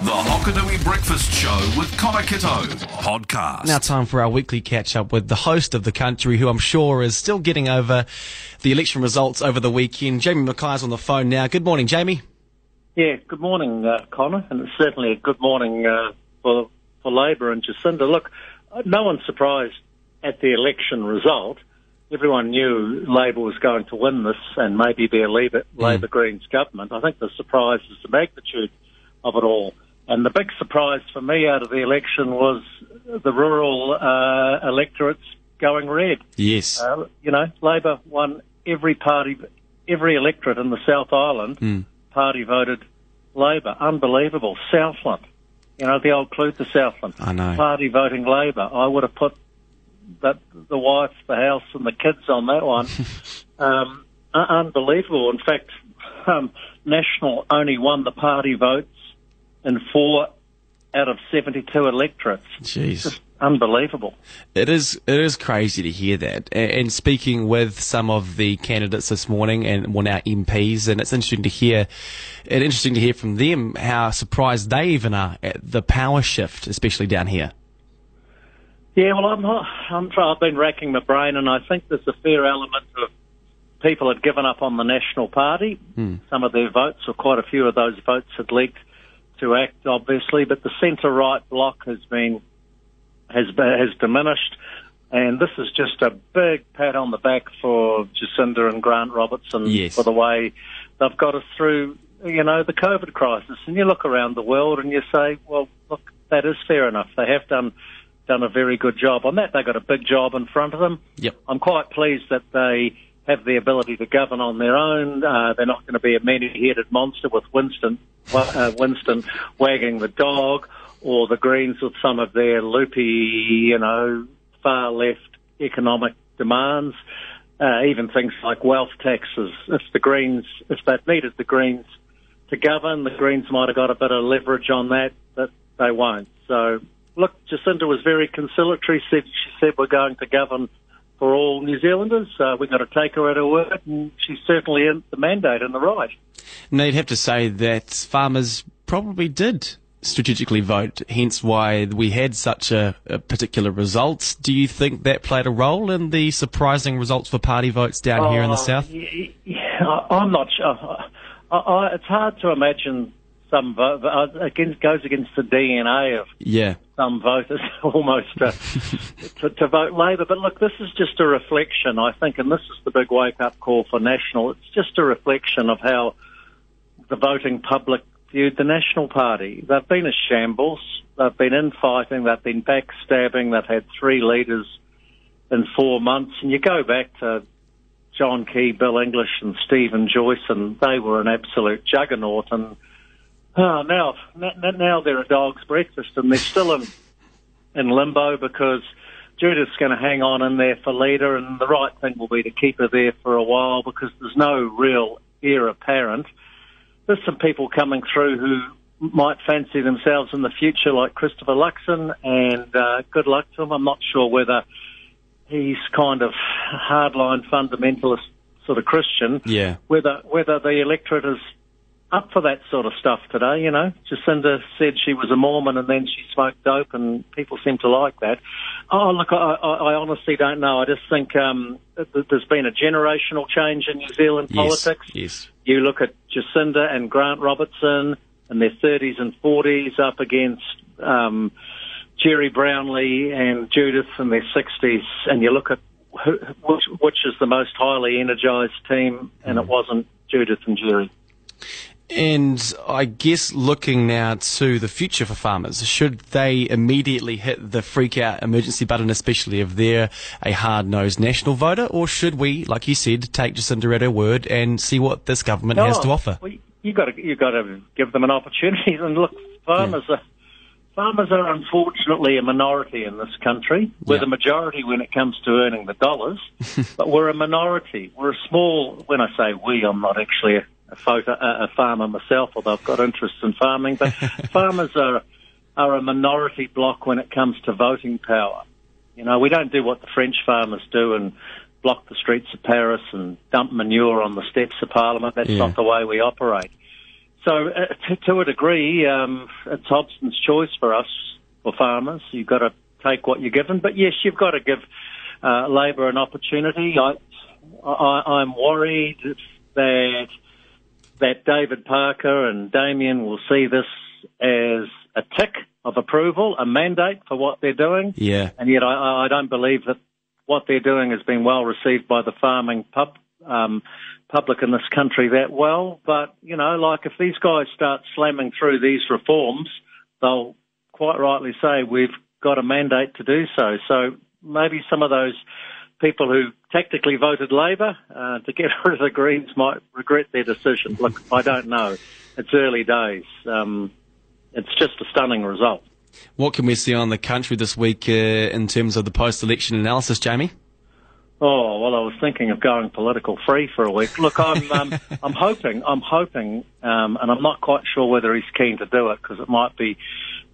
The Hokonui Breakfast Show with Connor Kitto podcast. Now, time for our weekly catch up with the host of the country, who I'm sure is still getting over the election results over the weekend. Jamie Mackay's on the phone now. Good morning, Jamie. Yeah, good morning, uh, Connor, and it's certainly a good morning uh, for for Labor and Jacinda. Look, no one's surprised at the election result. Everyone knew Labor was going to win this and maybe be a Labor, Labor Greens government. I think the surprise is the magnitude of it all. And the big surprise for me out of the election was the rural uh, electorates going red. Yes. Uh, you know, Labor won every party, every electorate in the South Island. Mm. Party voted Labor. Unbelievable. Southland, you know, the old clue to Southland. I know. Party voting Labor. I would have put that the wife, the house, and the kids on that one. um, un- unbelievable. In fact, um, National only won the party votes in four out of 72 electorates. Jeez. Just unbelievable. It is it is crazy to hear that. And speaking with some of the candidates this morning and well now MPs, and it's interesting to hear it interesting to hear from them how surprised they even are at the power shift, especially down here. Yeah, well, I'm I'm I've been racking my brain, and I think there's a fair element of people had given up on the National Party. Hmm. Some of their votes, or quite a few of those votes, had leaked to ACT, obviously, but the centre-right block has been has has diminished, and this is just a big pat on the back for Jacinda and Grant Robertson Yes. for the way they've got us through, you know, the COVID crisis. And you look around the world and you say, well, look, that is fair enough. They have done done a very good job on that. They've got a big job in front of them. Yep. I'm quite pleased that they have the ability to govern on their own. Uh, they're not going to be a many-headed monster with Winston, uh, Winston wagging the dog, or the Greens with some of their loopy, you know, far left economic demands. Uh, even things like wealth taxes. If the Greens, if they'd needed the Greens to govern, the Greens might have got a bit of leverage on that, but they won't. So, look, Jacinda was very conciliatory. Said she said we're going to govern for all New Zealanders. Uh, we've got to take her at her word, and she's certainly in the mandate and the right. Now you'd have to say that farmers probably did strategically vote, hence why we had such a, a particular result. Do you think that played a role in the surprising results for party votes down here in the Oh, south? Yeah, I- I'm not sure. I, I, it's hard to imagine some vote uh, against goes against the DNA of Yeah. Some voters almost to, to vote Labor. But look, this is just a reflection, I think, and this is the big wake up call for National. It's just a reflection of how the voting public viewed the National Party. They've been a shambles. They've been infighting. They've been backstabbing. They've had three leaders in four months. And you go back to John Key, Bill English, and Stephen Joyce, and they were an absolute juggernaut. And oh, now, now they're a dog's breakfast, and they're still in in limbo because Judith's going to hang on in there for leader, and the right thing will be to keep her there for a while because there's no real heir apparent. There's some people coming through who might fancy themselves in the future, like Christopher Luxon, and uh, good luck to him. I'm not sure whether he's kind of hardline fundamentalist sort of Christian. Yeah. Whether whether the electorate is up for that sort of stuff today, you know. Jacinda said she was a Mormon and then she smoked dope, and people seem to like that. Oh, look, I, I, I honestly don't know. I just think um, th- there's been a generational change in New Zealand Yes. politics. Yes. You look at Jacinda and Grant Robertson in their 30s and 40s up against um, Gerry Brownlee and Judith in their 60s, and you look at who, which, which is the most highly energised team, and it wasn't Judith and Gerry. And I guess looking now to the future for farmers, should they immediately hit the freak out emergency button, especially if they're a hard nosed national voter, or should we, like you said, take Jacinda at her word and see what this government has to offer? Well, you got to you got to give them an opportunity. And look, farmers are farmers are unfortunately a minority in this country. We're Yeah. the majority when it comes to earning the dollars, but we're a minority. We're a small. When I say we, I'm not actually a, a, photo, a, a farmer myself, although I've got interests in farming. But farmers are are a minority block when it comes to voting power. You know, we don't do what the French farmers do and block the streets of Paris and dump manure on the steps of Parliament. That's Yeah. not the way we operate. So uh, to, to, a degree, um, it's Hobson's choice for us, for farmers. You've got to take what you're given. But yes, you've got to give uh, Labor an opportunity. I, I, I'm worried that that David Parker and Damien will see this as a tick of approval, a mandate for what they're doing. Yeah. And yet I, I don't believe that what they're doing has been well received by the farming pub, um, public in this country that well. But, you know, like if these guys start slamming through these reforms, they'll quite rightly say we've got a mandate to do so. So maybe some of those people who tactically voted Labor uh, to get rid of the Greens might regret their decision. Look, I don't know. It's early days. Um, it's just a stunning result. What can we see on the country this week uh, in terms of the post-election analysis, Jamie? Oh well, I was thinking of going political free for a week. Look, I'm um, I'm hoping, I'm hoping, um, and I'm not quite sure whether he's keen to do it because it might be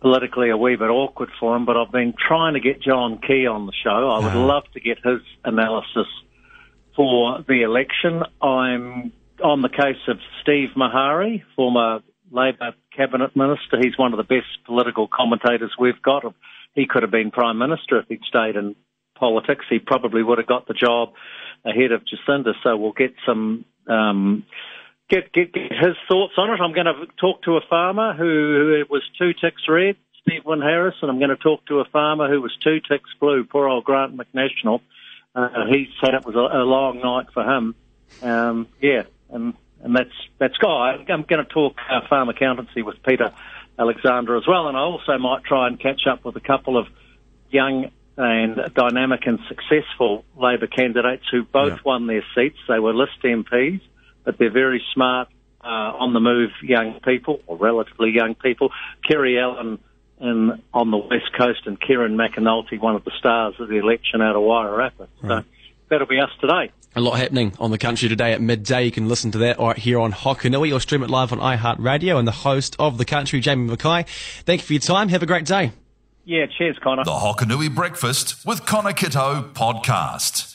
politically a wee bit awkward for him. But I've been trying to get John Key on the show. I would uh-huh. love to get his analysis for the election. I'm on the case of Steve Maharey, former Labor cabinet minister. He's one of the best political commentators we've got. He could have been prime minister if he'd stayed in politics. He probably would have got the job ahead of Jacinda. So we'll get some um, get, get get his thoughts on it. I'm going to talk to a farmer who, was two ticks red, Stephen Harris, and I'm going to talk to a farmer who was two ticks blue. Poor old Grant McNational. Uh, he said it was a, a long night for him. Um, yeah, and and that's that's guy. I'm going to talk uh, farm accountancy with Peter Alexander as well, and I also might try and catch up with a couple of young and dynamic and successful Labor candidates who both yeah. won their seats. They were list MPs, but they're very smart, uh, on the move young people, or relatively young people. Kiri Allan in, on the West Coast and Kieran McAnulty, one of the stars of the election out of Wairarapa. Right. So that'll be us today. A lot happening on the country today at midday. You can listen to that right here on Hokonui or stream it live on iHeartRadio and the host of the country, Jamie Mackay. Thank you for your time. Have a great day. Yeah, cheers, Connor. The Hokonui Breakfast with Connor Kitto podcast.